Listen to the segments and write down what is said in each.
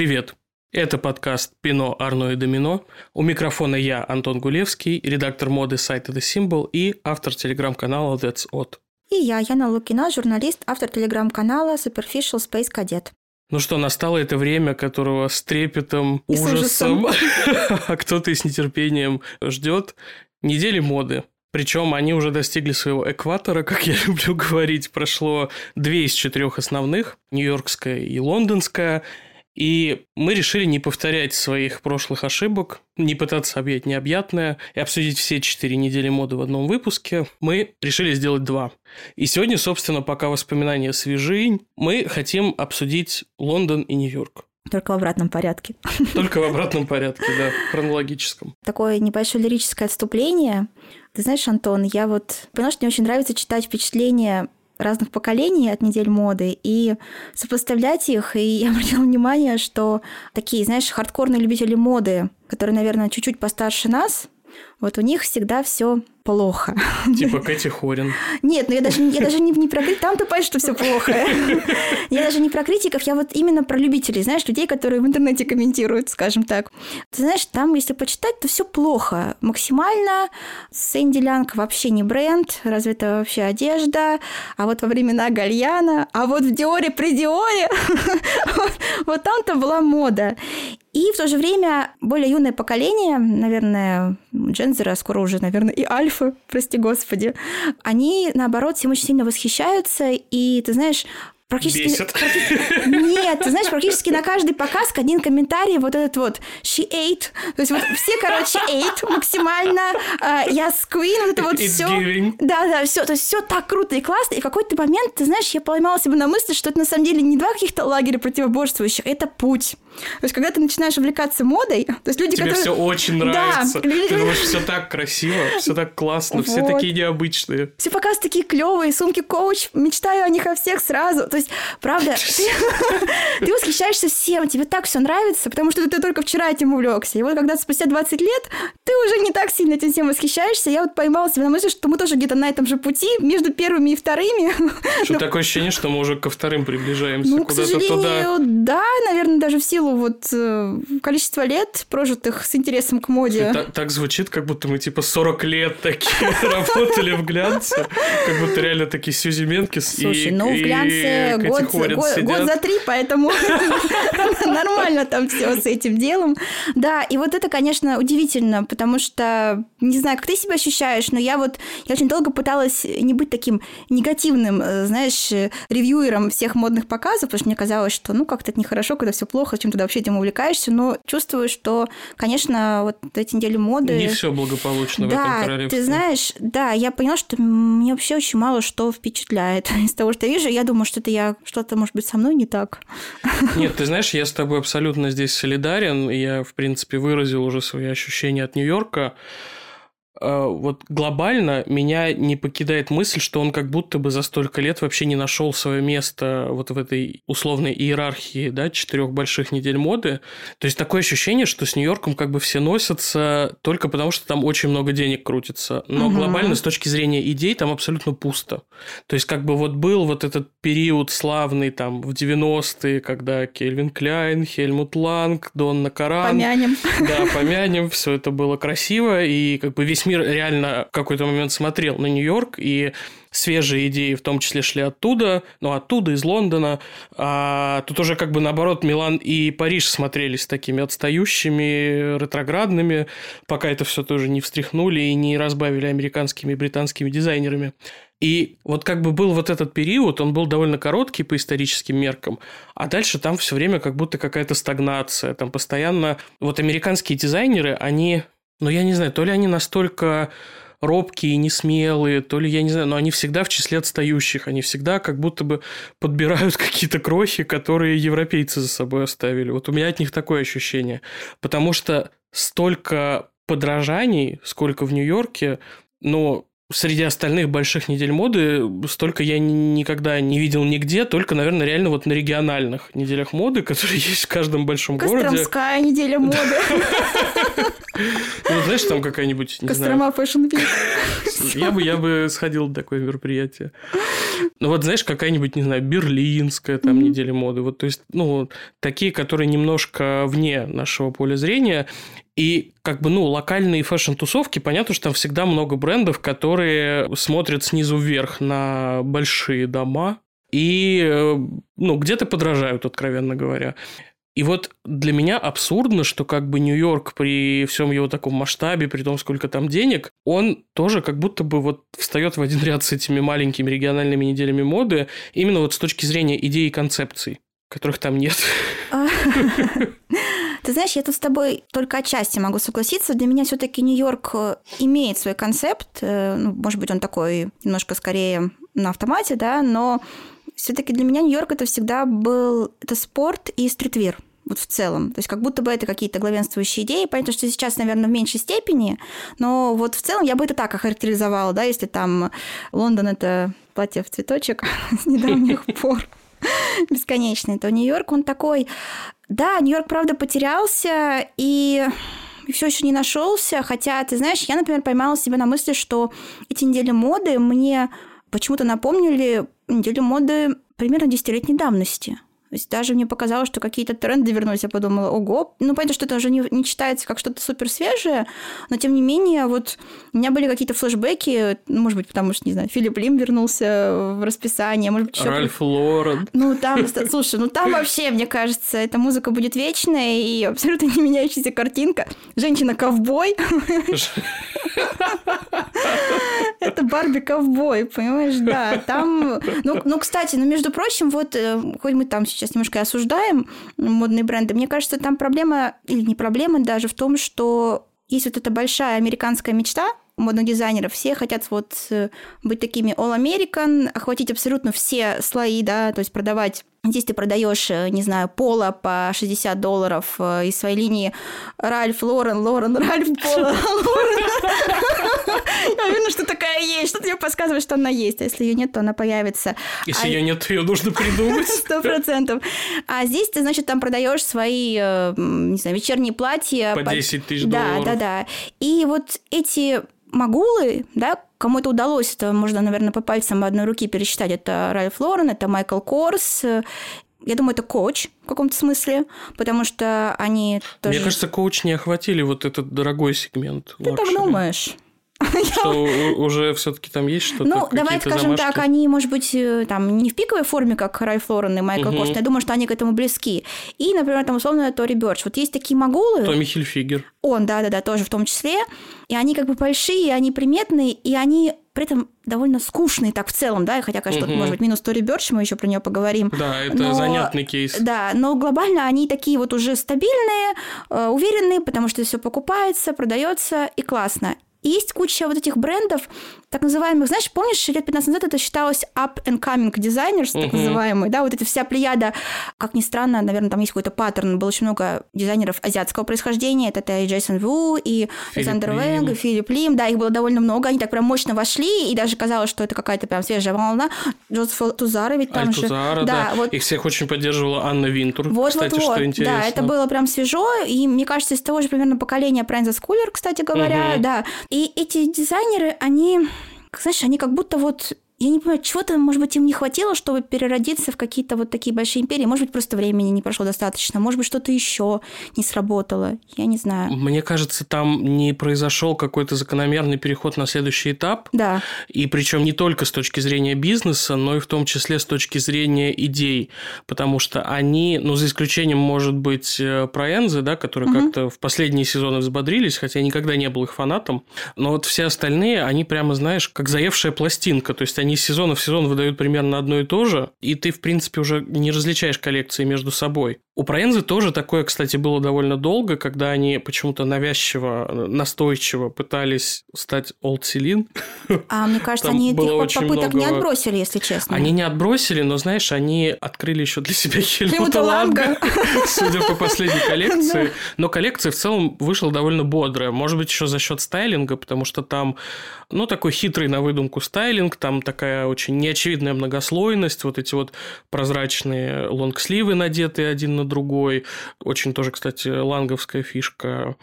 Привет! Это подкаст «Пино, Арно и Домино». У микрофона я, Антон Гулевский, редактор моды сайта The Symbol и автор телеграм-канала That's Odd. И я, Яна Лукина, журналист, автор телеграм-канала Superficial Space Cadet. Ну что, настало это время, которого с трепетом, И ужасом. а кто-то и с нетерпением ждет недели моды. Причем они уже достигли своего экватора, как я люблю говорить. Прошло две из четырех основных, нью-йоркская и лондонская. И мы решили не повторять своих прошлых ошибок, не пытаться объять необъятное и обсудить все четыре недели моды в одном выпуске. Мы решили сделать два. И сегодня, собственно, пока воспоминания свежи, мы хотим обсудить Лондон и Нью-Йорк. Только в обратном порядке. Только в обратном порядке, да, хронологическом. Такое небольшое лирическое отступление. Ты знаешь, Антон, я вот поняла, что мне очень нравится читать впечатления разных поколений от недель моды и сопоставлять их. И я обратила внимание, что такие, знаешь, хардкорные любители моды, которые, наверное, чуть-чуть постарше нас, вот у них всегда все плохо. Типа Кэти Хорин. Нет, ну я даже, я даже не, не про критиков. Там ты понимаешь, что все плохо. Я даже не про критиков, я вот именно про любителей, знаешь, людей, которые в интернете комментируют, скажем так. Ты знаешь, там, если почитать, то все плохо. Максимально Сэнди Лянг вообще не бренд, разве это вообще одежда, а вот во времена Гальяна, а вот в Диоре при Диоре, вот, вот там-то была мода. И в то же время более юное поколение, наверное, Джензера, скоро уже, наверное, и Альфа, прости господи, они, наоборот, всем очень сильно восхищаются, и, ты знаешь, практически... Бесит. Нет, ты знаешь, практически на каждый показ один комментарий вот этот вот «she ate», то есть вот все, короче, ate максимально, а, я queen, вот это вот It's все. giving. Да, да, все, то есть все так круто и классно, и в какой-то момент, ты знаешь, я поймала себя на мысли, что это на самом деле не два каких-то лагеря противоборствующих, это путь. То есть, когда ты начинаешь увлекаться модой, то есть люди, Тебе которые... все очень Да, нравится. люди- Ты думаешь, все так красиво, все так классно, все Вот. такие необычные. Все показы такие клевые, сумки коуч, мечтаю о них о всех сразу. То есть, правда, ты, ты восхищаешься всем, тебе так все нравится, потому что ты только вчера этим увлекся. И вот когда спустя 20 лет ты уже не так сильно этим всем восхищаешься, я вот поймала себя на мысли, что мы тоже где-то на этом же пути, между первыми и вторыми. Что такое ощущение, что мы уже ко вторым приближаемся Ну, куда-то туда. да, наверное, даже в силу вот э, количества лет, прожитых с интересом к моде. Так, так звучит, как будто мы типа 40 лет такие работали в глянце. Как будто реально такие Сьюзи Менкис и Слушай, ну в глянце Кэти год, год- год за три, поэтому нормально там все с этим делом. Да, и вот это, конечно, удивительно, потому что, не знаю, как ты себя ощущаешь, но я вот, я очень долго пыталась не быть таким негативным, э, знаешь, э, ревьюером всех модных показов, потому что мне казалось, что, ну, как-то это нехорошо, когда все плохо, чем ты вообще этим увлекаешься, но чувствую, что, конечно, вот эти недели моды... Не все благополучно в этом Да, королевстве. ты знаешь, да, я поняла, что мне вообще очень мало что впечатляет из того, что я вижу. Я думаю, что это я что-то, может быть, со мной не так. Нет, ты знаешь, я с тобой абсолютно здесь солидарен. Я, в принципе, выразил уже свои ощущения от Нью-Йорка. Э, Вот глобально меня не покидает мысль, что он как будто бы за столько лет вообще не нашел свое место вот в этой условной иерархии, да, четырех больших недель моды. То есть такое ощущение, что с Нью-Йорком как бы все носятся только потому, что там очень много денег крутится. Но Мгм. глобально с точки зрения идей там абсолютно пусто. То есть как бы вот был вот этот период славный там в 90-е, когда Кельвин Кляйн, Хельмут Ланг, Донна Каран. Помянем. Да, помянем, все это было красиво, и как бы весь мир реально в какой-то момент смотрел на Нью-Йорк, и свежие идеи в том числе шли оттуда, ну, оттуда, из Лондона. А тут уже как бы наоборот Милан и Париж смотрелись такими отстающими, ретроградными, пока это все тоже не встряхнули и не разбавили американскими и британскими дизайнерами. И вот как бы был вот этот период, он был довольно короткий по историческим меркам, а дальше там все время как будто какая-то стагнация, там постоянно... Вот американские дизайнеры, они, ну я не знаю, то ли они настолько робкие, несмелые, то ли, я не знаю, но они всегда в числе отстающих, они всегда как будто бы подбирают какие-то крохи, которые европейцы за собой оставили. Вот у меня от них такое ощущение. Потому что столько подражаний, сколько в Нью-Йорке, но среди остальных больших недель моды столько я ни- никогда не видел нигде, только, наверное, реально вот на региональных неделях моды, которые есть в каждом большом городе. Костромская неделя моды. Ну, знаешь, там какая-нибудь, не знаю, Кострома Fashion Week. я бы, я бы сходил на такое мероприятие. Ну вот знаешь, какая-нибудь, не знаю, берлинская там mm-hmm. неделя моды. Вот, то есть, ну, такие, которые немножко вне нашего поля зрения. И как бы, ну, локальные фэшн-тусовки, понятно, что там всегда много брендов, которые смотрят снизу вверх на большие дома и, э, ну, где-то подражают, откровенно говоря. И вот для меня абсурдно, что как бы Нью-Йорк при всем его таком масштабе, при том, сколько там денег, он тоже как будто бы вот встает в один ряд с этими маленькими региональными неделями моды, именно вот с точки зрения идей и концепций, которых там нет. Ты знаешь, я тут с тобой только отчасти могу согласиться. Для меня все-таки Нью-Йорк э, имеет свой концепт. Э, ну, может быть, он такой немножко скорее на автомате, да, но все-таки для меня Нью-Йорк это всегда был это спорт и стритвир вот в целом. То есть как будто бы это какие-то главенствующие идеи. Понятно, что сейчас, наверное, в меньшей степени, но вот в целом я бы это так охарактеризовала, да, если там Лондон – это платье в цветочек с недавних пор бесконечный, то Нью-Йорк, он такой... Да, Нью-Йорк, правда, потерялся, и все еще не нашелся. Хотя, ты знаешь, я, например, поймала себя на мысли, что эти недели моды мне почему-то напомнили неделю моды примерно десятилетней давности. То есть даже мне показалось, что какие-то тренды вернулись. Я подумала, ого. Ну, понятно, что это уже не, не читается как что-то супер свежее, но тем не менее, вот у меня были какие-то флешбеки, ну, может быть, потому что, не знаю, Филипп Лим вернулся в расписание, может быть, еще... Ральф Лорен. Ну, там, слушай, ну там вообще, мне кажется, эта музыка будет вечная и абсолютно не меняющаяся картинка. Женщина-ковбой. Это Барби-ковбой, понимаешь, да. Там, ну, ну, кстати, ну, между прочим, вот, э, хоть мы там сейчас немножко осуждаем модные бренды, мне кажется, там проблема, или не проблема даже в том, что есть вот эта большая американская мечта модных дизайнеров, все хотят вот э, быть такими all American, охватить абсолютно все слои, да, то есть продавать Здесь ты продаешь, э, не знаю, Пола по 60 долларов э, из своей линии Ральф, Лорен, Лорен, Ральф, Пола, Лорен. Я уверена, что такая есть. Что-то мне подсказывает, что она есть. А если ее нет, то она появится. Если а... ее нет, то ее нужно придумать. Сто процентов. А здесь ты, значит, там продаешь свои, э, не знаю, вечерние платья. По 10 тысяч долларов. Да, да, да. И вот эти могулы, да, кому это удалось, это можно, наверное, по пальцам одной руки пересчитать. Это Ральф Лорен, это Майкл Корс, я думаю, это коуч в каком-то смысле, потому что они тоже... Мне кажется, коуч не охватили вот этот дорогой сегмент. Ты luxury. так думаешь? Что уже все-таки там есть что-то? Ну, давай скажем так, они, может быть, э, там не в пиковой форме, как Райф Лорен и Майкл Корс, я думаю, что они к этому близки. И, например, там условно Тори Бёрч. Вот есть такие могулы. Томми Хильфигер. Он, да-да-да, тоже в том числе. И они как бы большие, они приметные, и они при этом довольно скучные так в целом, да, хотя, конечно, угу. может быть, минус Тори Бёрч, мы еще про нее поговорим. Да, это но, занятный кейс. Да, но глобально они такие вот уже стабильные, э, уверенные, потому что все покупается, продается и классно. И есть куча вот этих брендов, так называемых, знаешь, помнишь, лет 15 назад это считалось up and coming designers, uh-huh. так называемые, да, вот эта вся плеяда, как ни странно, наверное, там есть какой-то паттерн, было очень много дизайнеров азиатского происхождения, это и Джейсон Ву, и Александр Вэнг, и Филипп Лим, да, их было довольно много, они так прям мощно вошли, и даже казалось, что это какая-то прям свежая волна. Джозеф Тузара ведь там Аль же. Тузара, да, да. Вот. Их всех очень поддерживала Анна Винтур, вот, кстати, вот, вот. что интересно. Да, это было прям свежо, и мне кажется, из того же примерно поколения Прэнза Скулер, кстати говоря, uh-huh. да. И эти дизайнеры, они, знаешь, они как будто вот я не понимаю, чего-то, может быть, им не хватило, чтобы переродиться в какие-то вот такие большие империи. Может быть, просто времени не прошло достаточно. Может быть, что-то еще не сработало. Я не знаю. Мне кажется, там не произошел какой-то закономерный переход на следующий этап. Да. И причем не только с точки зрения бизнеса, но и в том числе с точки зрения идей. Потому что они, ну, за исключением, может быть, э, про Энзы, да, которые угу. как-то в последние сезоны взбодрились, хотя я никогда не был их фанатом. Но вот все остальные, они прямо, знаешь, как заевшая пластинка. То есть они они из сезона в сезон выдают примерно одно и то же, и ты, в принципе, уже не различаешь коллекции между собой. У Проензы тоже такое, кстати, было довольно долго, когда они почему-то навязчиво, настойчиво пытались стать Old Celine. А мне кажется, Там они этих попыток много... не отбросили, если честно. Они не отбросили, но, знаешь, они открыли еще для себя Хельмута Ланга, судя по последней коллекции. Но коллекция в целом вышла довольно бодрая. Может быть, еще за счет стайлинга, потому что там, ну, такой хитрый на выдумку стайлинг, там такая очень неочевидная многослойность, вот эти вот прозрачные лонгсливы, надетые один на другой. Очень тоже, кстати, ланговская фишка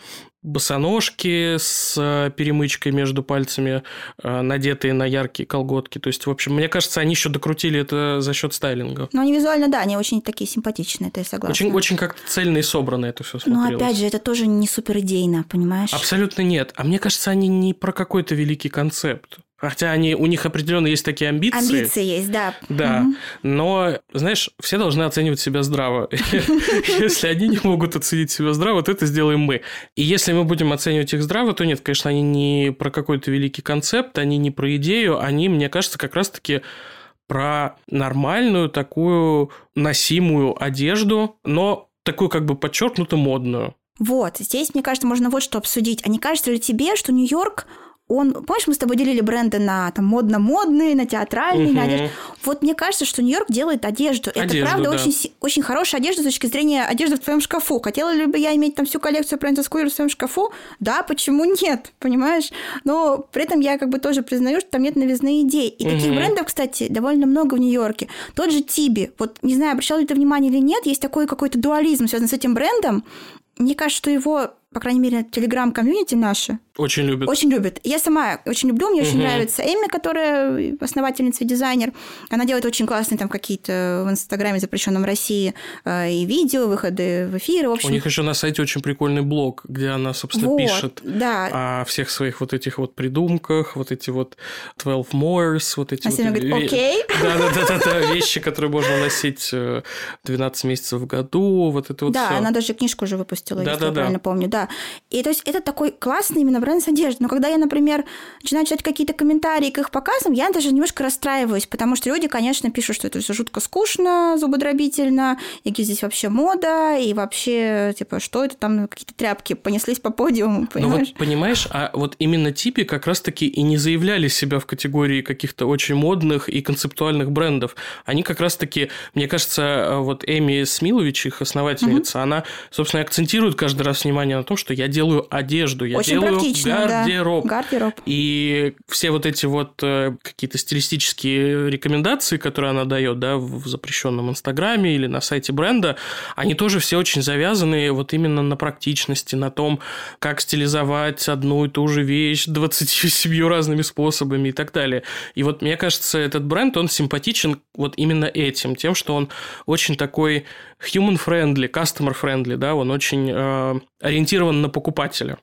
босоножки с э, перемычкой между пальцами, э, надетые на яркие колготки. То есть, в общем, мне кажется, они еще докрутили это за счет стайлинга. Ну, они визуально, да, они очень такие симпатичные, это я согласна. Очень, очень как-то цельно и собрано это все смотрелось. Но опять же, это тоже не супер идейно, понимаешь? Абсолютно нет. А мне кажется, они не про какой-то великий концепт. Хотя они, у них определенно есть такие амбиции. Амбиции есть, да. Да. Угу. Но, знаешь, все должны оценивать себя здраво. Если они не могут оценить себя здраво, то это сделаем мы. И если мы будем оценивать их здраво, то нет, конечно, они не про какой-то великий концепт, они не про идею, они, мне кажется, как раз-таки про нормальную такую носимую одежду, но такую как бы подчеркнуто модную. Вот, здесь, мне кажется, можно вот что обсудить. А не кажется ли тебе, что Нью-Йорк он, помнишь, мы с тобой делили бренды на там модно-модные, на театральные, угу. на одежду. Вот мне кажется, что Нью-Йорк делает одежду. одежду Это правда да. очень, очень хорошая одежда с точки зрения одежды в твоем шкафу. Хотела ли бы я иметь там всю коллекцию Princess Queer в своем шкафу? Да, почему нет, понимаешь? Но при этом я как бы тоже признаю, что там нет новизны идей. И угу. таких брендов, кстати, довольно много в Нью-Йорке. Тот же Тиби. Вот не знаю, обращал ли ты внимание или нет, есть такой какой-то дуализм, связанный с этим брендом. Мне кажется, что его, по крайней мере, телеграм-комьюнити наши очень любят. Очень любят. Я сама очень люблю, мне угу. очень нравится Эми, которая основательница и дизайнер. Она делает очень классные там какие-то в Инстаграме, запрещенном России, э, и видео, выходы в эфиры. В общем... У них еще на сайте очень прикольный блог, где она, собственно, вот, пишет да. о всех своих вот этих вот придумках, вот эти вот 12 Moors, вот эти а вот... говорит, окей. Да-да-да, вещи, которые можно носить 12 э, месяцев в году, вот это вот Да, она даже книжку уже выпустила, если я правильно помню, да. И то есть это такой классный именно бренд с одеждой. Но когда я, например, начинаю читать какие-то комментарии к их показам, я даже немножко расстраиваюсь, потому что люди, конечно, пишут, что это все жутко скучно, зубодробительно, и где здесь вообще мода, и вообще, типа, что это там, какие-то тряпки понеслись по подиуму, понимаешь? Ну вот, понимаешь, а вот именно типи как раз-таки и не заявляли себя в категории каких-то очень модных и концептуальных брендов. Они как раз-таки, мне кажется, вот Эми Смилович, их основательница, угу. она, собственно, акцентирует каждый раз внимание на том, что я делаю одежду, я очень делаю гардероб. Да. Гардероб. И все вот эти вот э, какие-то стилистические рекомендации, которые она дает, да, в запрещенном Инстаграме или на сайте бренда, они тоже все очень завязаны вот именно на практичности, на том, как стилизовать одну и ту же вещь 27 разными способами и так далее. И вот мне кажется, этот бренд, он симпатичен вот именно этим, тем, что он очень такой human-friendly, customer-friendly, да, он очень э, ориентирован на покупателя.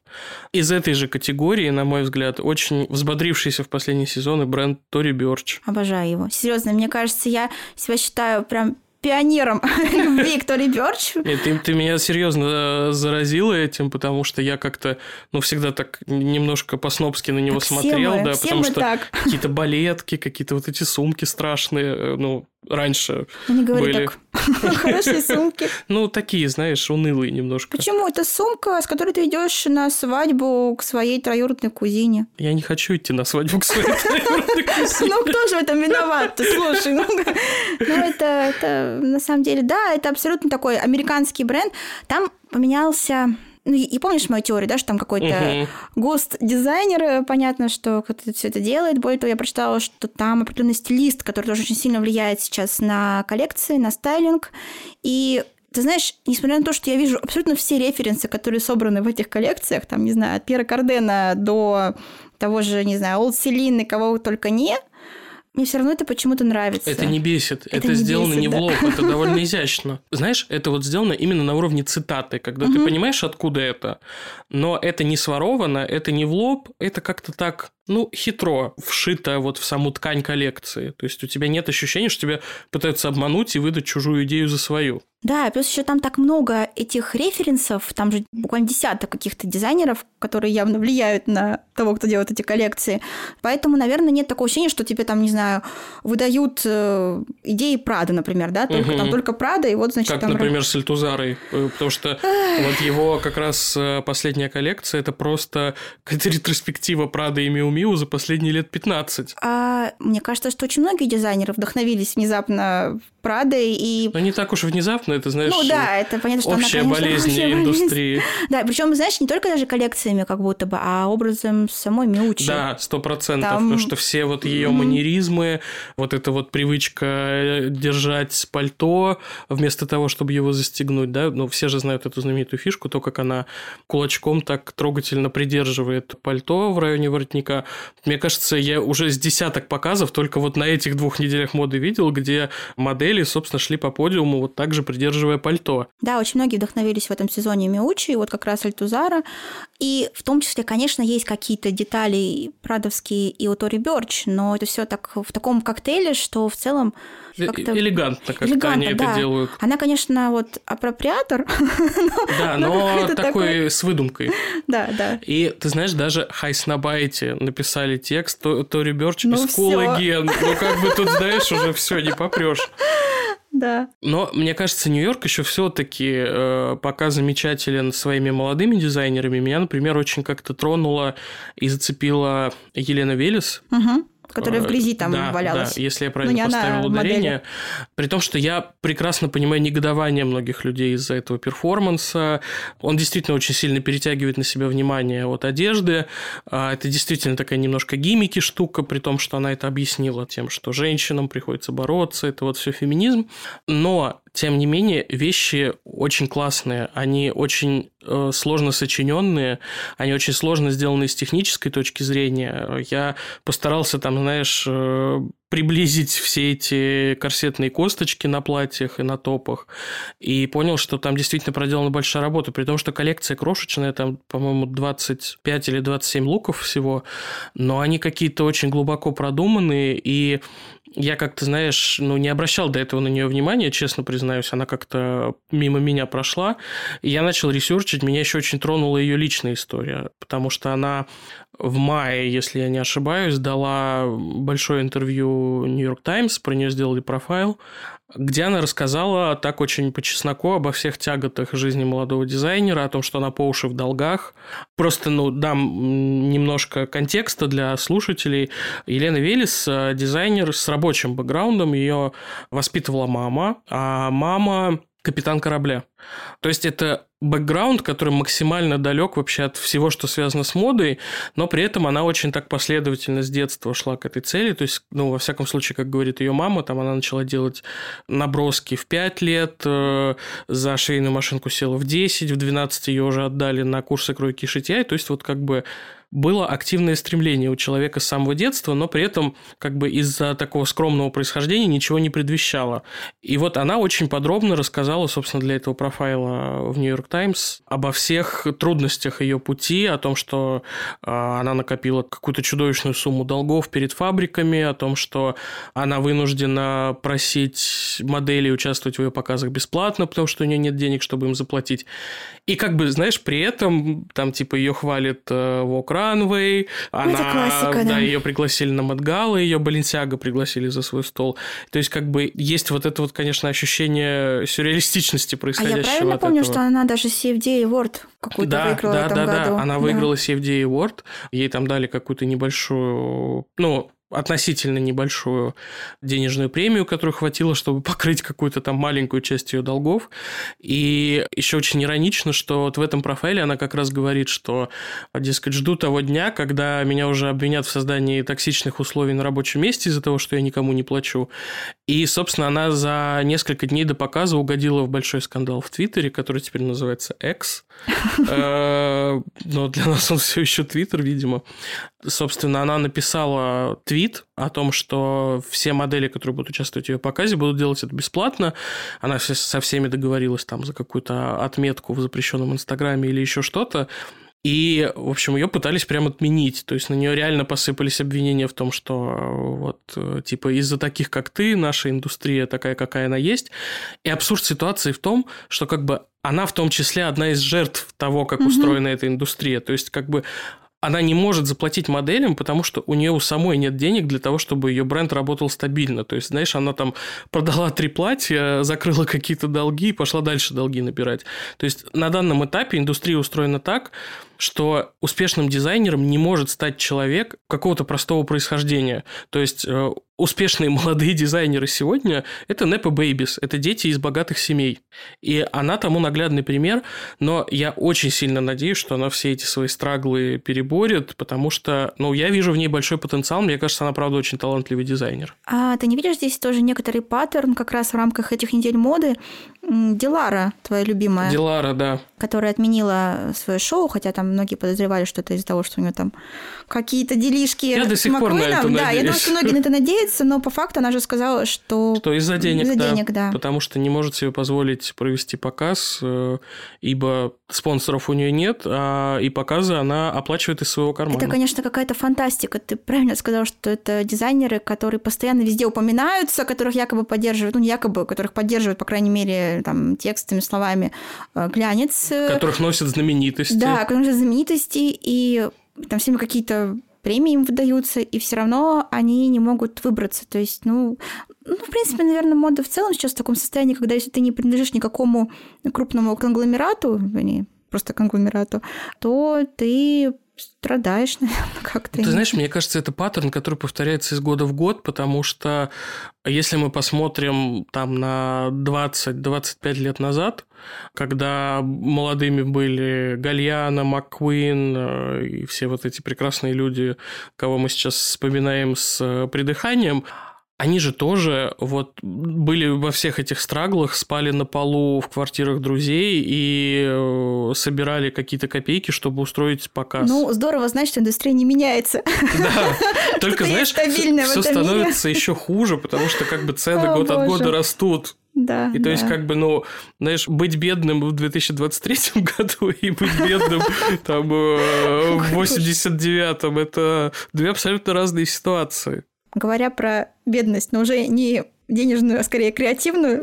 Из этой же категории, на мой взгляд, очень взбодрившийся в последние сезоны бренд Тори Бёрч. Обожаю его. Серьезно, мне кажется, я себя считаю прям пионером любви к Тори Бёрч. Нет, ты, ты меня серьезно э, заразила этим, потому что я как-то, ну, всегда так немножко по-снопски на него так смотрел, мы, да, потому что так. какие-то балетки, какие-то вот эти сумки страшные, э, ну, раньше ну, не говори были. так. Хорошие сумки. Ну, такие, знаешь, унылые немножко. Почему? Это сумка, с которой ты идешь на свадьбу к своей троюродной кузине. Я не хочу идти на свадьбу к своей троюродной кузине. Ну, кто же в этом виноват? Слушай, ну, ну это на самом деле, да, это абсолютно такой американский бренд. Там поменялся ну, и помнишь мою теорию, да, что там какой-то uh-huh. гост-дизайнер, э, понятно, что кто-то все это делает. Более того, я прочитала, что там определенный стилист, который тоже очень сильно влияет сейчас на коллекции, на стайлинг. И ты знаешь, несмотря на то, что я вижу абсолютно все референсы, которые собраны в этих коллекциях, там, не знаю, от Пьера Кардена до того же, не знаю, Олд Селины, кого только не, мне все равно это почему-то нравится. Это не бесит. Это, это не сделано бесит, не да. в лоб, это довольно изящно. Знаешь, это вот сделано именно на уровне цитаты, когда угу. ты понимаешь, откуда это, но это не своровано, это не в лоб, это как-то так ну, хитро вшито вот в саму ткань коллекции. То есть у тебя нет ощущения, что тебя пытаются обмануть и выдать чужую идею за свою. Да, плюс еще там так много этих референсов, там же буквально десяток каких-то дизайнеров, которые явно влияют на того, кто делает эти коллекции. Поэтому, наверное, нет такого ощущения, что тебе там, не знаю, выдают э, идеи Прада, например, да, только угу. там только Прада, и вот, значит, как, там... например, с Эльтузарой, э, потому что вот его как раз э, последняя коллекция, это просто какая-то ретроспектива Прада и Миу Миу за последние лет 15. А мне кажется, что очень многие дизайнеры вдохновились внезапно Прадой и... Но не так уж внезапно, это, знаешь, ну, да, это понятно, что общая она, конечно, болезнь общая индустрии. Болезнь. Да, причем, знаешь, не только даже коллекциями как будто бы, а образом самой Миучи. Да, сто процентов, Там... потому что все вот ее mm-hmm. манеризмы, вот эта вот привычка э, держать пальто вместо того, чтобы его застегнуть, да, ну, все же знают эту знаменитую фишку, то, как она кулачком так трогательно придерживает пальто в районе воротника. Мне кажется, я уже с десяток показов только вот на этих двух неделях моды видел, где модели, собственно, шли по подиуму, вот так же придерживая пальто. Да, очень многие вдохновились в этом сезоне Миучи, вот как раз Альтузара. И в том числе, конечно, есть какие-то детали прадовские и у Тори Бёрч, но это все так в таком коктейле, что в целом э, как-то... Элегантно как Элегантно, они да. это делают. Она, конечно, вот апроприатор. Да, но такой с выдумкой. Да, да. И ты знаешь, даже Хайснабайте написали текст Тори Бёрч ну, психологен. Ну, как бы тут, знаешь, уже все не попрешь. Да. Но мне кажется, Нью-Йорк еще все-таки э, пока замечателен своими молодыми дизайнерами. Меня, например, очень как-то тронула и зацепила Елена Велес. Угу которая в грязи там да, валялась. Да, если я правильно ну, поставил ударение. Модели. При том, что я прекрасно понимаю негодование многих людей из-за этого перформанса. Он действительно очень сильно перетягивает на себя внимание от одежды. А, это действительно такая немножко гимики штука, при том, что она это объяснила тем, что женщинам приходится бороться, это вот все феминизм. Но тем не менее, вещи очень классные, они очень э, сложно сочиненные, они очень сложно сделаны с технической точки зрения. Я постарался там, знаешь, э, приблизить все эти корсетные косточки на платьях и на топах, и понял, что там действительно проделана большая работа, при том, что коллекция крошечная, там, по-моему, 25 или 27 луков всего, но они какие-то очень глубоко продуманные, и я как-то, знаешь, ну, не обращал до этого на нее внимания, честно признаюсь, она как-то мимо меня прошла. И я начал ресерчить, меня еще очень тронула ее личная история, потому что она в мае, если я не ошибаюсь, дала большое интервью Нью-Йорк Таймс, про нее сделали профайл, где она рассказала так очень по чесноку обо всех тяготах жизни молодого дизайнера, о том, что она по уши в долгах. Просто, ну, дам немножко контекста для слушателей. Елена Велес – дизайнер с рабочим бэкграундом, ее воспитывала мама, а мама капитан корабля. То есть это бэкграунд, который максимально далек вообще от всего, что связано с модой, но при этом она очень так последовательно с детства шла к этой цели. То есть, ну, во всяком случае, как говорит ее мама, там она начала делать наброски в 5 лет, э, за швейную машинку села в 10, в 12 ее уже отдали на курсы кройки и шитья. То есть, вот как бы было активное стремление у человека с самого детства, но при этом как бы из-за такого скромного происхождения ничего не предвещало. И вот она очень подробно рассказала, собственно, для этого профайла в Нью-Йорк Таймс обо всех трудностях ее пути, о том, что э, она накопила какую-то чудовищную сумму долгов перед фабриками, о том, что она вынуждена просить моделей участвовать в ее показах бесплатно, потому что у нее нет денег, чтобы им заплатить. И как бы, знаешь, при этом там типа ее хвалит э, Walk Runway, ну, она, это классика, да, да, ее пригласили на Мадгала, ее Баленсиага пригласили за свой стол. То есть как бы есть вот это вот, конечно, ощущение сюрреалистичности происходящего. А я правильно помню, этого. что она даже CFD Award какую-то да, выиграла да, в этом да, году. Да, она выиграла да. CFD Award, ей там дали какую-то небольшую, ну, относительно небольшую денежную премию, которую хватило, чтобы покрыть какую-то там маленькую часть ее долгов. И еще очень иронично, что вот в этом профайле она как раз говорит, что, дескать, жду того дня, когда меня уже обвинят в создании токсичных условий на рабочем месте из-за того, что я никому не плачу. И, собственно, она за несколько дней до показа угодила в большой скандал в Твиттере, который теперь называется X. Э, но для нас он все еще Твиттер, видимо. Собственно, она написала твит о том, что все модели, которые будут участвовать в ее показе, будут делать это бесплатно. Она со всеми договорилась там за какую-то отметку в запрещенном Инстаграме или еще что-то. И, в общем, ее пытались прям отменить. То есть на нее реально посыпались обвинения в том, что вот, типа, из-за таких, как ты, наша индустрия такая, какая она есть. И абсурд ситуации в том, что как бы она в том числе одна из жертв того, как mm-hmm. устроена эта индустрия. То есть, как бы она не может заплатить моделям, потому что у нее у самой нет денег для того, чтобы ее бренд работал стабильно. То есть, знаешь, она там продала три платья, закрыла какие-то долги и пошла дальше долги набирать. То есть, на данном этапе индустрия устроена так, что успешным дизайнером не может стать человек какого-то простого происхождения. То есть э, успешные молодые дизайнеры сегодня – это Nepo Babies, это дети из богатых семей. И она тому наглядный пример, но я очень сильно надеюсь, что она все эти свои страглы переборет, потому что, ну, я вижу в ней большой потенциал, мне кажется, она, правда, очень талантливый дизайнер. А ты не видишь здесь тоже некоторый паттерн как раз в рамках этих недель моды? Дилара, твоя любимая. Дилара, да. Которая отменила свое шоу, хотя там многие подозревали, что это из-за того, что у нее там какие-то делишки я до сих с пор на это Да, я думаю, что многие на это надеются, но по факту она же сказала, что... Что из-за денег, из-за да, денег, да. Потому что не может себе позволить провести показ, э, ибо спонсоров у нее нет, а и показы она оплачивает из своего кармана. Это, конечно, какая-то фантастика. Ты правильно сказал, что это дизайнеры, которые постоянно везде упоминаются, которых якобы поддерживают, ну, якобы, которых поддерживают, по крайней мере, там, текстами, словами э, глянец. Которых носят знаменитости. Да, которых носят знаменитости, и там всеми какие-то премии им выдаются, и все равно они не могут выбраться. То есть, ну, ну, в принципе, наверное, мода в целом сейчас в таком состоянии, когда если ты не принадлежишь никакому крупному конгломерату, не просто конгломерату, то ты страдаешь, наверное, как-то. Ты знаешь, мне кажется, это паттерн, который повторяется из года в год, потому что если мы посмотрим там на 20-25 лет назад, когда молодыми были Гальяна, Маккуин э, и все вот эти прекрасные люди, кого мы сейчас вспоминаем с э, придыханием, они же тоже вот были во всех этих страглах, спали на полу в квартирах друзей и э, собирали какие-то копейки, чтобы устроить показ. Ну, здорово знать, что индустрия не меняется. Да, только, знаешь, все становится еще хуже, потому что как бы цены год от года растут. Да. И то да. есть, как бы, ну, знаешь, быть бедным в 2023 году и быть бедным там э, в 89-м это две абсолютно разные ситуации говоря про бедность, но уже не денежную, а скорее креативную,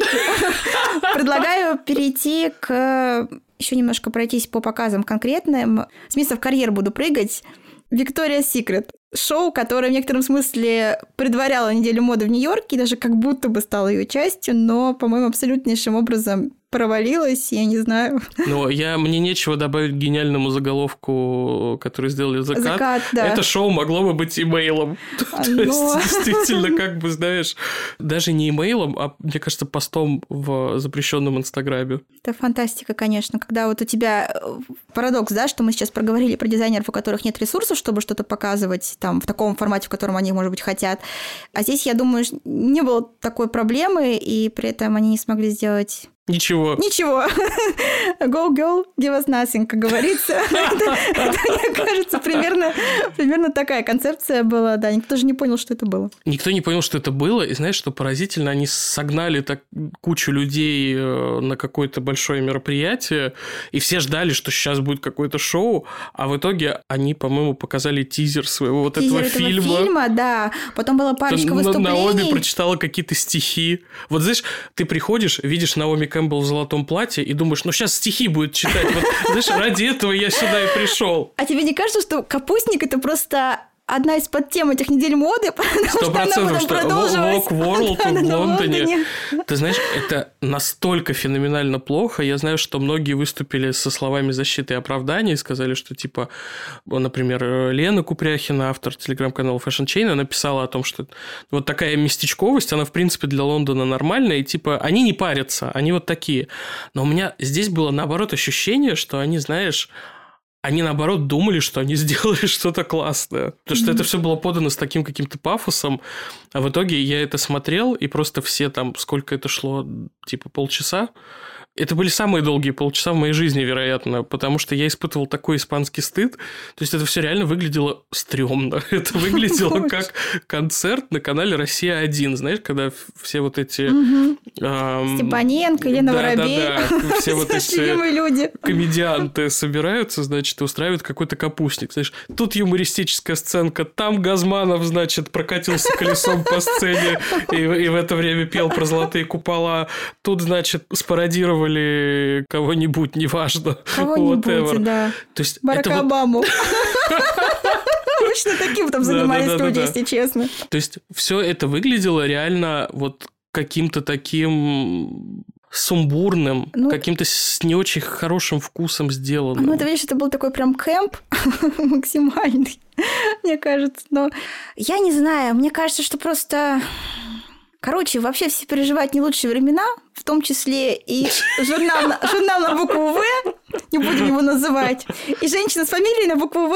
предлагаю перейти к еще немножко пройтись по показам конкретным. С места в карьер буду прыгать. Виктория Секрет. Шоу, которое в некотором смысле предваряло неделю моды в Нью-Йорке, даже как будто бы стало ее частью, но, по-моему, абсолютнейшим образом провалилась, я не знаю. Но я, мне нечего добавить к гениальному заголовку, который сделали «Закат». «Закат» да. Это шоу могло бы быть имейлом. А, То есть, действительно, как бы, знаешь, даже не имейлом, а, мне кажется, постом в запрещенном Инстаграме. Это фантастика, конечно. Когда вот у тебя э, парадокс, да, что мы сейчас проговорили про дизайнеров, у которых нет ресурсов, чтобы что-то показывать там в таком формате, в котором они, может быть, хотят. А здесь, я думаю, не было такой проблемы, и при этом они не смогли сделать Ничего. Ничего. Go, girl, give us nothing, как говорится. это, это, мне кажется, примерно, примерно такая концепция была. Да, никто же не понял, что это было. Никто не понял, что это было. И знаешь, что поразительно? Они согнали так кучу людей э, на какое-то большое мероприятие, и все ждали, что сейчас будет какое-то шоу, а в итоге они, по-моему, показали тизер своего вот тизер этого, этого фильма. фильма, да. Потом была парочка выступлений. Наоми прочитала какие-то стихи. Вот знаешь, ты приходишь, видишь Наоми Кэмпбелл в золотом платье и думаешь, ну сейчас стихи будет читать. Вот, знаешь, ради этого я сюда и пришел. А тебе не кажется, что капустник это просто одна из подтем этих недель моды, Сто процентов, что Walk World в Лондоне. Ты знаешь, это настолько феноменально плохо. Я знаю, что многие выступили со словами защиты и оправдания и сказали, что, типа, например, Лена Купряхина, автор телеграм-канала Fashion Chain, написала о том, что вот такая местечковость, она, в принципе, для Лондона нормальная, и, типа, они не парятся, они вот такие. Но у меня здесь было, наоборот, ощущение, что они, знаешь, они наоборот думали, что они сделали что-то классное. Потому что mm-hmm. это все было подано с таким каким-то пафосом. А в итоге я это смотрел, и просто все там, сколько это шло, типа полчаса, это были самые долгие полчаса в моей жизни, вероятно, потому что я испытывал такой испанский стыд. То есть это все реально выглядело стрёмно. Это выглядело как концерт на канале «Россия-1». Знаешь, когда все вот эти... Степаненко, Елена Воробей. Все вот эти люди. комедианты собираются, значит, и устраивают какой-то капустник. Знаешь, тут юмористическая сценка, там Газманов, значит, прокатился колесом по сцене и, и в это время пел про золотые купола. Тут, значит, спародировал цитировали кого-нибудь, неважно. Кого-нибудь, да. То есть Барака это Обаму. Обычно таким там занимались люди, если честно. То есть все это выглядело реально вот каким-то таким сумбурным, ну, каким-то с не очень хорошим вкусом сделанным. Ну, это, видишь, это был такой прям кэмп максимальный, мне кажется. Но я не знаю, мне кажется, что просто... Короче, вообще все переживают не лучшие времена, в том числе и журнал, журнал на букву «В», не будем его называть, и женщина с фамилией на букву «В»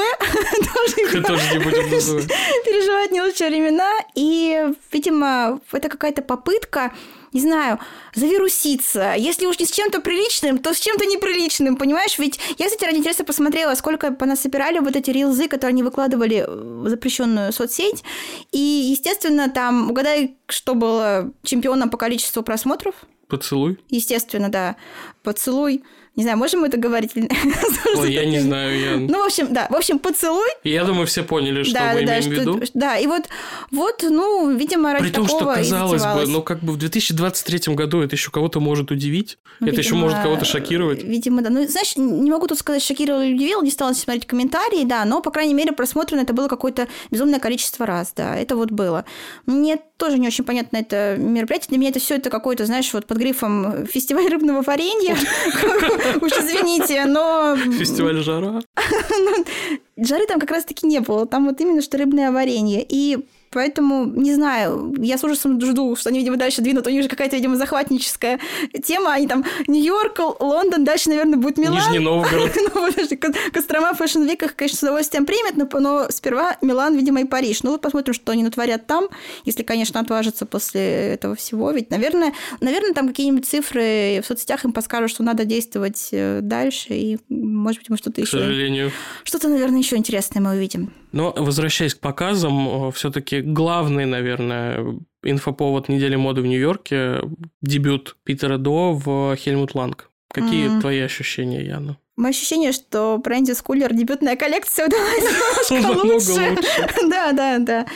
тоже, тоже не будем называть. переживает не лучшие времена, и, видимо, это какая-то попытка не знаю, завируситься. Если уж не с чем-то приличным, то с чем-то неприличным, понимаешь? Ведь я, кстати, ради интереса посмотрела, сколько по нас собирали вот эти рилзы, которые они выкладывали в запрещенную соцсеть. И, естественно, там, угадай, что было чемпионом по количеству просмотров? Поцелуй? Естественно, да. Поцелуй. Не знаю, можем мы это говорить? Ой, я не знаю. Я... Ну, в общем, да. В общем, поцелуй. Я думаю, все поняли, что да, мы да, имеем что, в виду. Да, и вот, вот, ну, видимо, ради При том, что, казалось бы, ну, как бы в 2023 году это еще кого-то может удивить. Ну, это видимо, еще может кого-то шокировать. Видимо, да. Ну, знаешь, не могу тут сказать, шокировал или удивил, не стала смотреть комментарии, да, но, по крайней мере, просмотрено это было какое-то безумное количество раз, да, это вот было. Мне тоже не очень понятно это мероприятие. Для меня это все это какой-то, знаешь, вот под грифом фестиваль рыбного варенья. Уж извините, но... Фестиваль жара. Ну, жары там как раз-таки не было. Там вот именно что рыбное варенье. И Поэтому, не знаю, я с ужасом жду, что они, видимо, дальше двинут. У них же какая-то, видимо, захватническая тема. Они там Нью-Йорк, Лондон, дальше, наверное, будет Милан. Нижний Новгород. ну, подожди, Кострома в Fashion Week их, конечно, с удовольствием примет, но, но сперва Милан, видимо, и Париж. Ну, вот посмотрим, что они натворят там, если, конечно, отважатся после этого всего. Ведь, наверное, наверное там какие-нибудь цифры в соцсетях им подскажут, что надо действовать э, дальше, и, может быть, мы что-то еще... К сожалению. Что-то, наверное, еще интересное мы увидим. Но, возвращаясь к показам, все-таки главный, наверное, инфоповод недели моды в Нью-Йорке – дебют Питера До в Хельмут Ланг. Какие mm-hmm. твои ощущения, Яна? Мое ощущение, что Бренди Скулер дебютная коллекция удалась немножко лучше. Да, да, да.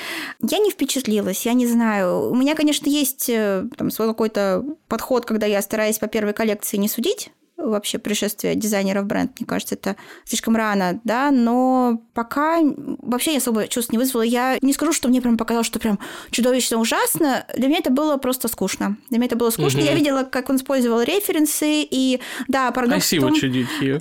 Я не впечатлилась, я не знаю. У меня, конечно, есть э, там, свой какой-то подход, когда я стараюсь по первой коллекции не судить, вообще пришествие дизайнера в бренд. Мне кажется, это слишком рано, да, но пока вообще я особо чувств не вызвала. Я не скажу, что мне прям показалось, что прям чудовищно ужасно. Для меня это было просто скучно. Для меня это было скучно. Угу. Я видела, как он использовал референсы, и да, парадокс Красиво в том...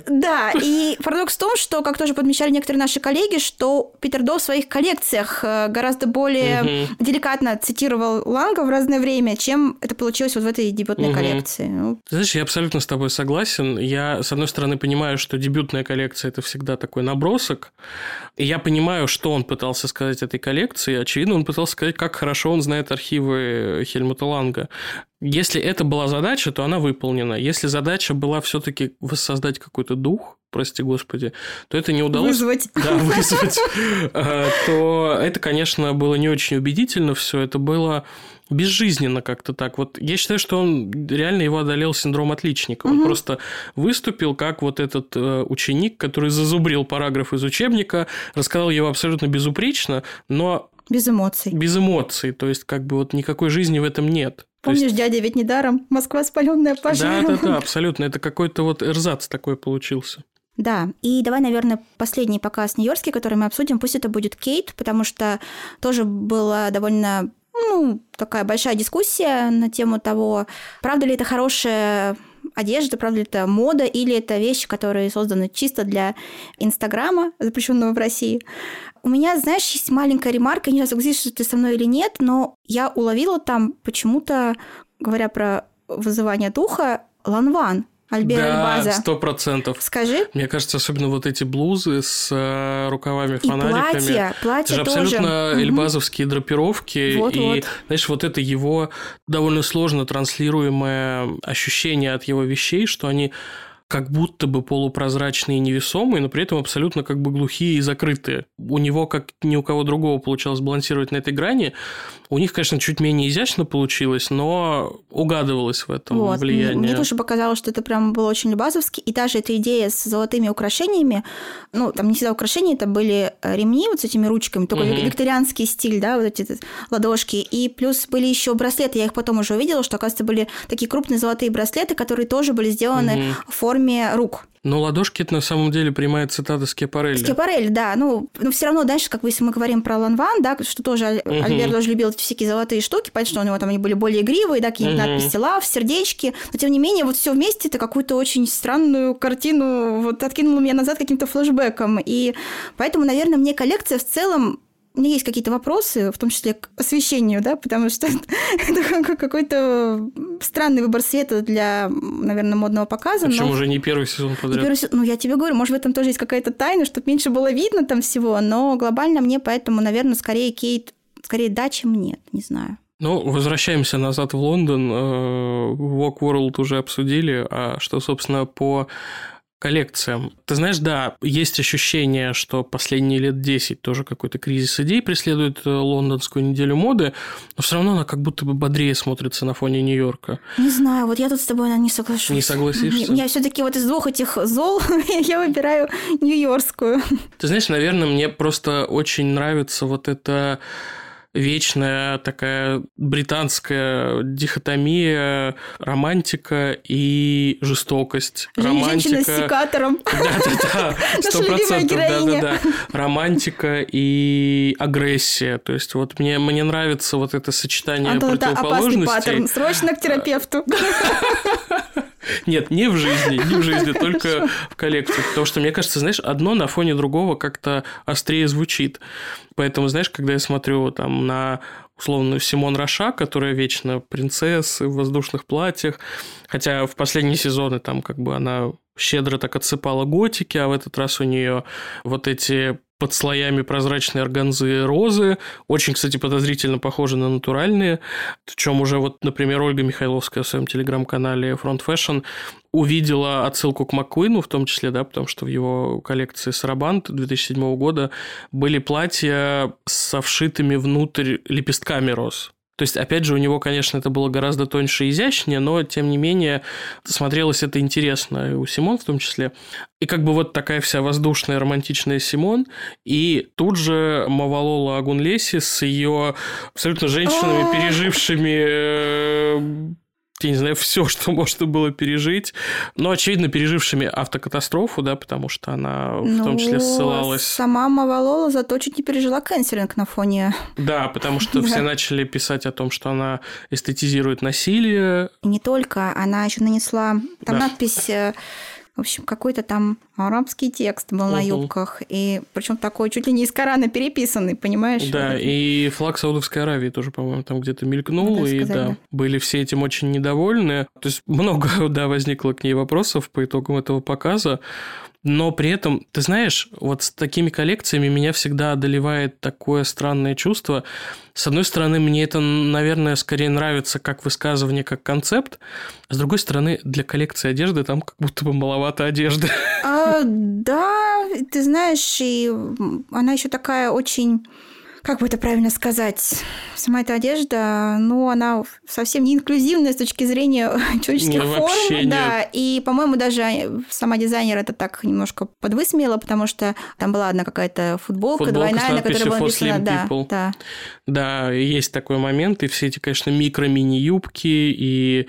Да, и парадокс в том, что, как тоже подмечали некоторые наши коллеги, что Питер До в своих коллекциях э, гораздо более угу. деликатно цитировал Ланга в разное время, чем это получилось вот в этой дебютной угу. коллекции. Ну... Знаешь, я абсолютно с тобой согласен согласен. Я, с одной стороны, понимаю, что дебютная коллекция – это всегда такой набросок. И я понимаю, что он пытался сказать этой коллекции. Очевидно, он пытался сказать, как хорошо он знает архивы Хельмута Ланга. Если это была задача, то она выполнена. Если задача была все-таки воссоздать какой-то дух, прости господи, то это не удалось. Вызвать. Да, вызвать. А, то это, конечно, было не очень убедительно все. Это было безжизненно как-то так. Вот я считаю, что он реально его одолел синдром отличника. Он просто выступил как вот этот э, ученик, который зазубрил параграф из учебника, рассказал его абсолютно безупречно, но без эмоций. Без эмоций. То есть, как бы вот никакой жизни в этом нет. Помнишь, есть... дядя ведь недаром. Москва спаленная пожаром. Да, да, да, абсолютно. Это какой-то вот эрзац такой получился. Да, и давай, наверное, последний показ нью-йоркский, который мы обсудим, пусть это будет Кейт, потому что тоже было довольно ну, такая большая дискуссия на тему того, правда ли это хорошая одежда, правда ли это мода, или это вещи, которые созданы чисто для Инстаграма, запрещенного в России. У меня, знаешь, есть маленькая ремарка, не знаю, согласишься ты со мной или нет, но я уловила там почему-то, говоря про вызывание духа, ланван. Альбера да, Альбаза. сто процентов. Скажи. Мне кажется, особенно вот эти блузы с э, рукавами и фонариками. платье, платье Это же тоже. абсолютно угу. эльбазовские драпировки. Вот, и, вот. знаешь, вот это его довольно сложно транслируемое ощущение от его вещей, что они как будто бы полупрозрачные и невесомые, но при этом абсолютно как бы глухие и закрытые. У него, как ни у кого другого, получалось балансировать на этой грани. У них, конечно, чуть менее изящно получилось, но угадывалось в этом вот. влияние. Мне тоже показалось, что это прям было очень базовски. И даже эта идея с золотыми украшениями, ну, там не всегда украшения, это были ремни вот с этими ручками, только угу. викторианский стиль, да, вот эти ладошки. И плюс были еще браслеты, я их потом уже увидела, что, оказывается, были такие крупные золотые браслеты, которые тоже были сделаны угу. в форме форме рук. Но ладошки это на самом деле прямая цитата Скепарелли. Скепарелли, да. Ну, но все равно, дальше, как если мы говорим про Ланван, да, что тоже угу. Альберт тоже любил всякие золотые штуки, понятно, что у него там они были более игривые, да, какие-то угу. надписи лав, сердечки. Но тем не менее, вот все вместе это какую-то очень странную картину вот откинуло меня назад каким-то флешбеком. И поэтому, наверное, мне коллекция в целом у меня есть какие-то вопросы, в том числе к освещению, да, потому что это какой-то странный выбор света для, наверное, модного показа. Причем но... уже не первый сезон подряд. Первый Ну, я тебе говорю, может, в этом тоже есть какая-то тайна, чтобы меньше было видно там всего, но глобально мне поэтому, наверное, скорее Кейт, скорее да, чем нет, не знаю. Ну, возвращаемся назад в Лондон. Э, Walk World уже обсудили, а что, собственно, по коллекциям. Ты знаешь, да, есть ощущение, что последние лет 10 тоже какой-то кризис идей преследует э, лондонскую неделю моды, но все равно она как будто бы бодрее смотрится на фоне Нью-Йорка. Не знаю, вот я тут с тобой наверное, не соглашусь. Не согласишься? Я все-таки вот из двух этих зол я выбираю нью-йоркскую. Ты знаешь, наверное, мне просто очень нравится вот это вечная такая британская дихотомия, романтика и жестокость. Романтика... Женщина с секатором. Да-да-да, сто процентов, да-да-да. Романтика и агрессия. То есть вот мне, мне нравится вот это сочетание Антон, противоположностей. Это опасный паттерн. Срочно к терапевту. Нет, не в жизни, не в жизни, только в коллекции. Потому что, мне кажется, знаешь, одно на фоне другого как-то острее звучит. Поэтому, знаешь, когда я смотрю там на условную Симон Роша, которая вечно принцессы в воздушных платьях, хотя в последние сезоны там как бы она щедро так отсыпала готики, а в этот раз у нее вот эти под слоями прозрачные органзы розы. Очень, кстати, подозрительно похожи на натуральные. В чем уже вот, например, Ольга Михайловская в своем телеграм-канале Front Fashion увидела отсылку к Маккуину, в том числе, да, потому что в его коллекции Сарабант 2007 года были платья со вшитыми внутрь лепестками роз. То есть, опять же, у него, конечно, это было гораздо тоньше и изящнее, но, тем не менее, смотрелось это интересно, и у Симон в том числе. И как бы вот такая вся воздушная, романтичная Симон, и тут же Мавалола Агунлеси с ее абсолютно женщинами, пережившими э, я не знаю, все, что можно было пережить. Но, очевидно, пережившими автокатастрофу, да, потому что она в ну, том числе ну, ссылалась... Сама Мавалола зато чуть не пережила канцелинг на фоне... Да, потому что все начали писать о том, что она эстетизирует насилие. И не только, она еще нанесла... Там надпись э, в общем, какой-то там арабский текст был угу. на юбках. И причем такой чуть ли не из Корана переписанный, понимаешь? Да, вот и флаг Саудовской Аравии тоже, по-моему, там где-то мелькнул. Надо и сказать, да, да, были все этим очень недовольны. То есть много, да, возникло к ней вопросов по итогам этого показа. Но при этом, ты знаешь, вот с такими коллекциями меня всегда одолевает такое странное чувство. С одной стороны, мне это, наверное, скорее нравится как высказывание, как концепт. С другой стороны, для коллекции одежды там как будто бы маловато одежды. А, да, ты знаешь, и она еще такая очень как бы это правильно сказать, сама эта одежда, ну, она совсем не инклюзивная с точки зрения человеческих не, форм. Да, и, по-моему, даже сама дизайнер это так немножко подвысмеяла, потому что там была одна какая-то футболка, футболка двойная, на которой было написано... Да, да. да, есть такой момент, и все эти, конечно, микро-мини-юбки, и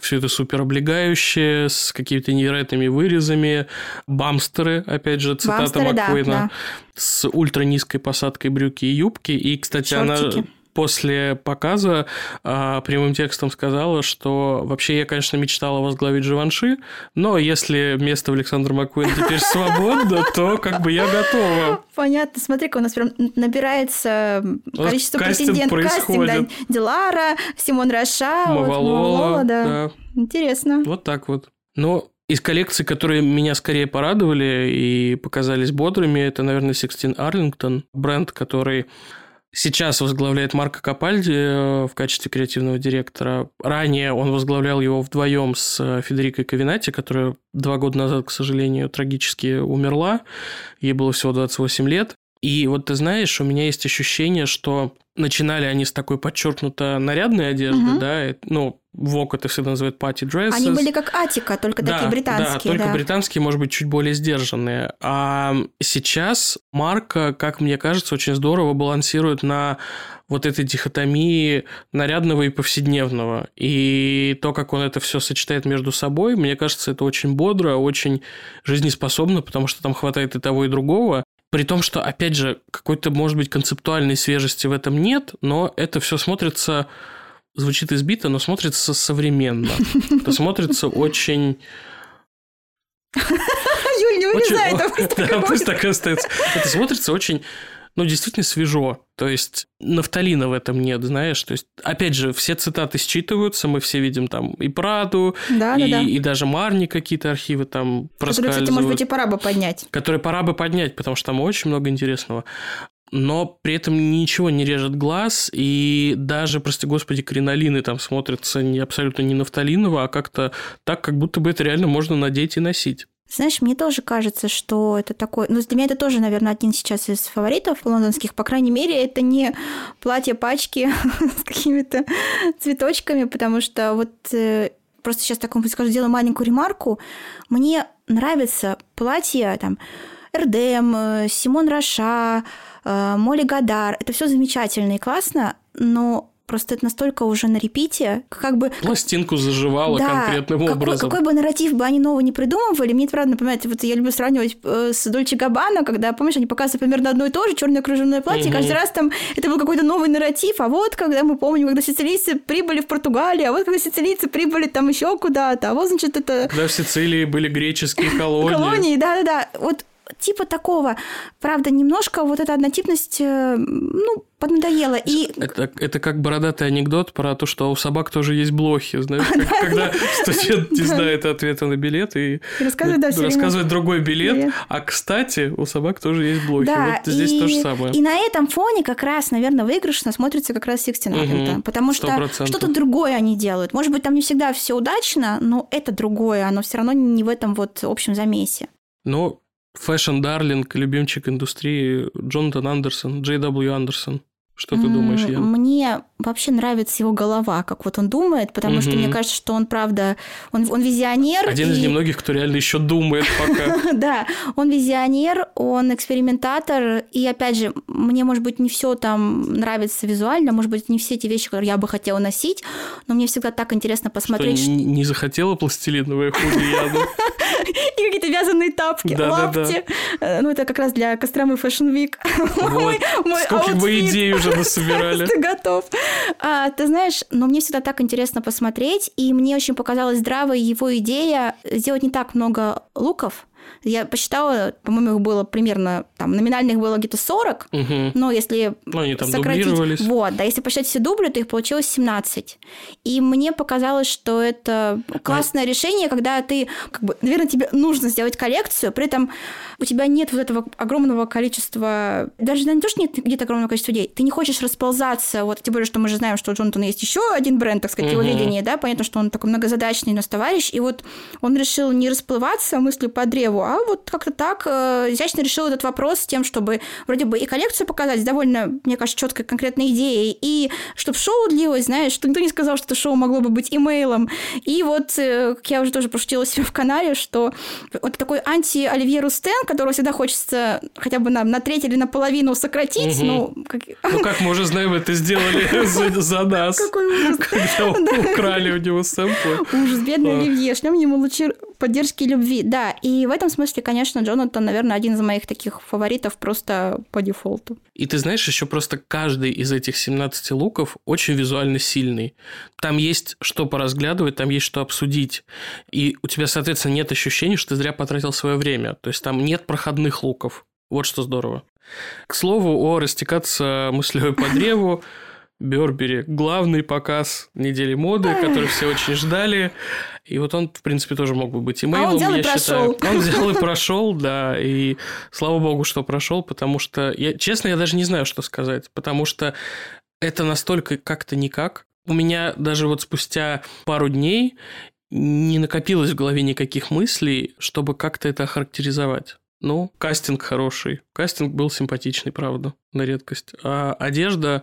все это супер облегающее, с какими-то невероятными вырезами. Бамстеры, опять же, цитата Бамстеры, Маккуина. Да, да. С ультра низкой посадкой брюки и юбки. И, кстати, Шортики. она после показа а, прямым текстом сказала, что вообще я, конечно, мечтала возглавить Живанши, но если место в Александр Маккуин теперь свободно, то как бы я готова. Понятно. Смотри-ка, у нас прям набирается количество претендентов. Кастинг, да. Дилара, Симон Раша, Мавалола, да. Интересно. Вот так вот. Но из коллекций, которые меня скорее порадовали и показались бодрыми, это, наверное, Sixteen Arlington, бренд, который Сейчас возглавляет Марко Капальди э, в качестве креативного директора. Ранее он возглавлял его вдвоем с э, Федерикой Ковинати, которая два года назад, к сожалению, трагически умерла. Ей было всего 28 лет. И вот ты знаешь, у меня есть ощущение, что начинали они с такой подчеркнуто нарядной одежды, угу. да, ну, Вок это всегда называют party dresses. Они были как Атика, только да, такие британские. Да, только да. британские, может быть, чуть более сдержанные. А сейчас марка, как мне кажется, очень здорово балансирует на вот этой дихотомии нарядного и повседневного. И то, как он это все сочетает между собой, мне кажется, это очень бодро, очень жизнеспособно, потому что там хватает и того, и другого. При том, что, опять же, какой-то, может быть, концептуальной свежести в этом нет, но это все смотрится звучит избито, но смотрится современно. Это смотрится очень... Юль, не вырезай это. Пусть так остается. Это смотрится очень ну, действительно свежо. То есть нафталина в этом нет, знаешь. То есть, опять же, все цитаты считываются, мы все видим там и Праду, да, и, да, да. и даже Марни какие-то архивы там. Которые, кстати, может быть, и пора бы поднять. Которые пора бы поднять, потому что там очень много интересного но при этом ничего не режет глаз, и даже, прости господи, кринолины там смотрятся не абсолютно не нафталиново, а как-то так, как будто бы это реально можно надеть и носить. Знаешь, мне тоже кажется, что это такой... Ну, для меня это тоже, наверное, один сейчас из фаворитов лондонских. По крайней мере, это не платье-пачки с какими-то цветочками, потому что вот э, просто сейчас такому скажу, сделаю маленькую ремарку. Мне нравится платье там РДМ, э, Симон Раша, Э, Молли Гадар. Это все замечательно и классно, но просто это настолько уже на репите, как бы... Пластинку заживала да, конкретным какой, образом. Какой бы нарратив бы они нового не придумывали, мне это правда напоминает, вот я люблю сравнивать э, с Дольче Габбана, когда, помнишь, они показывают примерно одно и то же, черное кружевное платье, угу. каждый раз там это был какой-то новый нарратив, а вот когда мы помним, когда сицилийцы прибыли в Португалию, а вот когда сицилийцы прибыли там еще куда-то, а вот, значит, это... Когда в Сицилии были греческие колонии. Колонии, да-да-да. Вот типа такого. Правда, немножко вот эта однотипность, э, ну, поднадоела. И... Это, это как бородатый анекдот про то, что у собак тоже есть блохи, знаешь, когда студент не знает ответа на билет и рассказывает другой билет, а, кстати, у собак тоже есть блохи. Вот здесь то же самое. И на этом фоне как раз, наверное, выигрышно смотрится как раз Сикстин потому что что-то другое они делают. Может быть, там не всегда все удачно, но это другое, оно все равно не в этом вот общем замесе. Ну, fashion darling, любимчик индустрии Джонатан Андерсон, JW Anderson. Что ты думаешь, Ян? Мне вообще нравится его голова, как вот он думает, потому угу. что мне кажется, что он, правда, он, он визионер. Один и... из немногих, кто реально еще думает пока. Да, он визионер, он экспериментатор, и опять же, мне, может быть, не все там нравится визуально, может быть, не все эти вещи, которые я бы хотела носить, но мне всегда так интересно посмотреть. Что, не захотела пластилиновые худи Яна? И какие-то вязаные тапки, лапти. Э, ну, это как раз для Костромы Fashion Week. Сколько бы идей уже насобирали. Ты готов. А, ты знаешь, но мне всегда так интересно посмотреть, и мне очень показалась здравая его идея сделать не так много луков, я посчитала, по-моему, их было примерно, там, номинальных было где-то 40, угу. но если ну, они там сократить... Вот, да, если посчитать все дубли, то их получилось 17. И мне показалось, что это классное а... решение, когда ты, как бы, наверное, тебе нужно сделать коллекцию, при этом у тебя нет вот этого огромного количества, даже не то, что нет где-то огромного количества людей, ты не хочешь расползаться, вот, тем более, что мы же знаем, что у Джонатана есть еще один бренд, так сказать, угу. его видение, да, понятно, что он такой многозадачный у нас товарищ, и вот он решил не расплываться мыслью по древу, а вот как-то так э, изящно решил этот вопрос с тем, чтобы вроде бы и коллекцию показать с довольно, мне кажется, четкой конкретной идеей, и чтобы шоу длилось, знаешь, что никто не сказал, что это шоу могло бы быть имейлом. И вот, э, как я уже тоже пошутила себе в канале, что вот такой анти-Оливье Рустен, которого всегда хочется хотя бы на, на треть или наполовину сократить, угу. ну... Как... Ну, как мы уже знаем, это сделали за, за нас. Какой ужас. Когда украли у него сэмплы. Ужас, бедный Оливье, шлем ему лучи поддержки любви. Да, и в этом смысле, конечно, Джонатан, наверное, один из моих таких фаворитов просто по дефолту. И ты знаешь, еще просто каждый из этих 17 луков очень визуально сильный. Там есть что поразглядывать, там есть что обсудить. И у тебя, соответственно, нет ощущения, что ты зря потратил свое время. То есть там нет проходных луков. Вот что здорово. К слову о растекаться мыслью по древу, Бербери. Главный показ недели моды, который все очень ждали. И вот он, в принципе, тоже мог бы быть имейлом, а он взял я и считаю. Прошел. Он взял и прошел, да. И слава богу, что прошел, потому что, я, честно, я даже не знаю, что сказать. Потому что это настолько как-то никак. У меня даже вот спустя пару дней не накопилось в голове никаких мыслей, чтобы как-то это охарактеризовать. Ну, кастинг хороший. Кастинг был симпатичный, правда, на редкость. А одежда,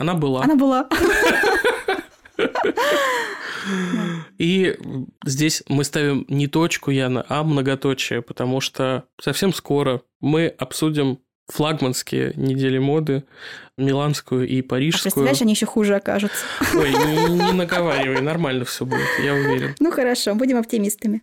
она была. Она была. И здесь мы ставим не точку, Яна, а многоточие, потому что совсем скоро мы обсудим флагманские недели моды, миланскую и А парижскую. представляешь, они еще хуже окажутся. Ой, не, не наговаривай, нормально все будет, я уверен. Ну хорошо, будем оптимистами.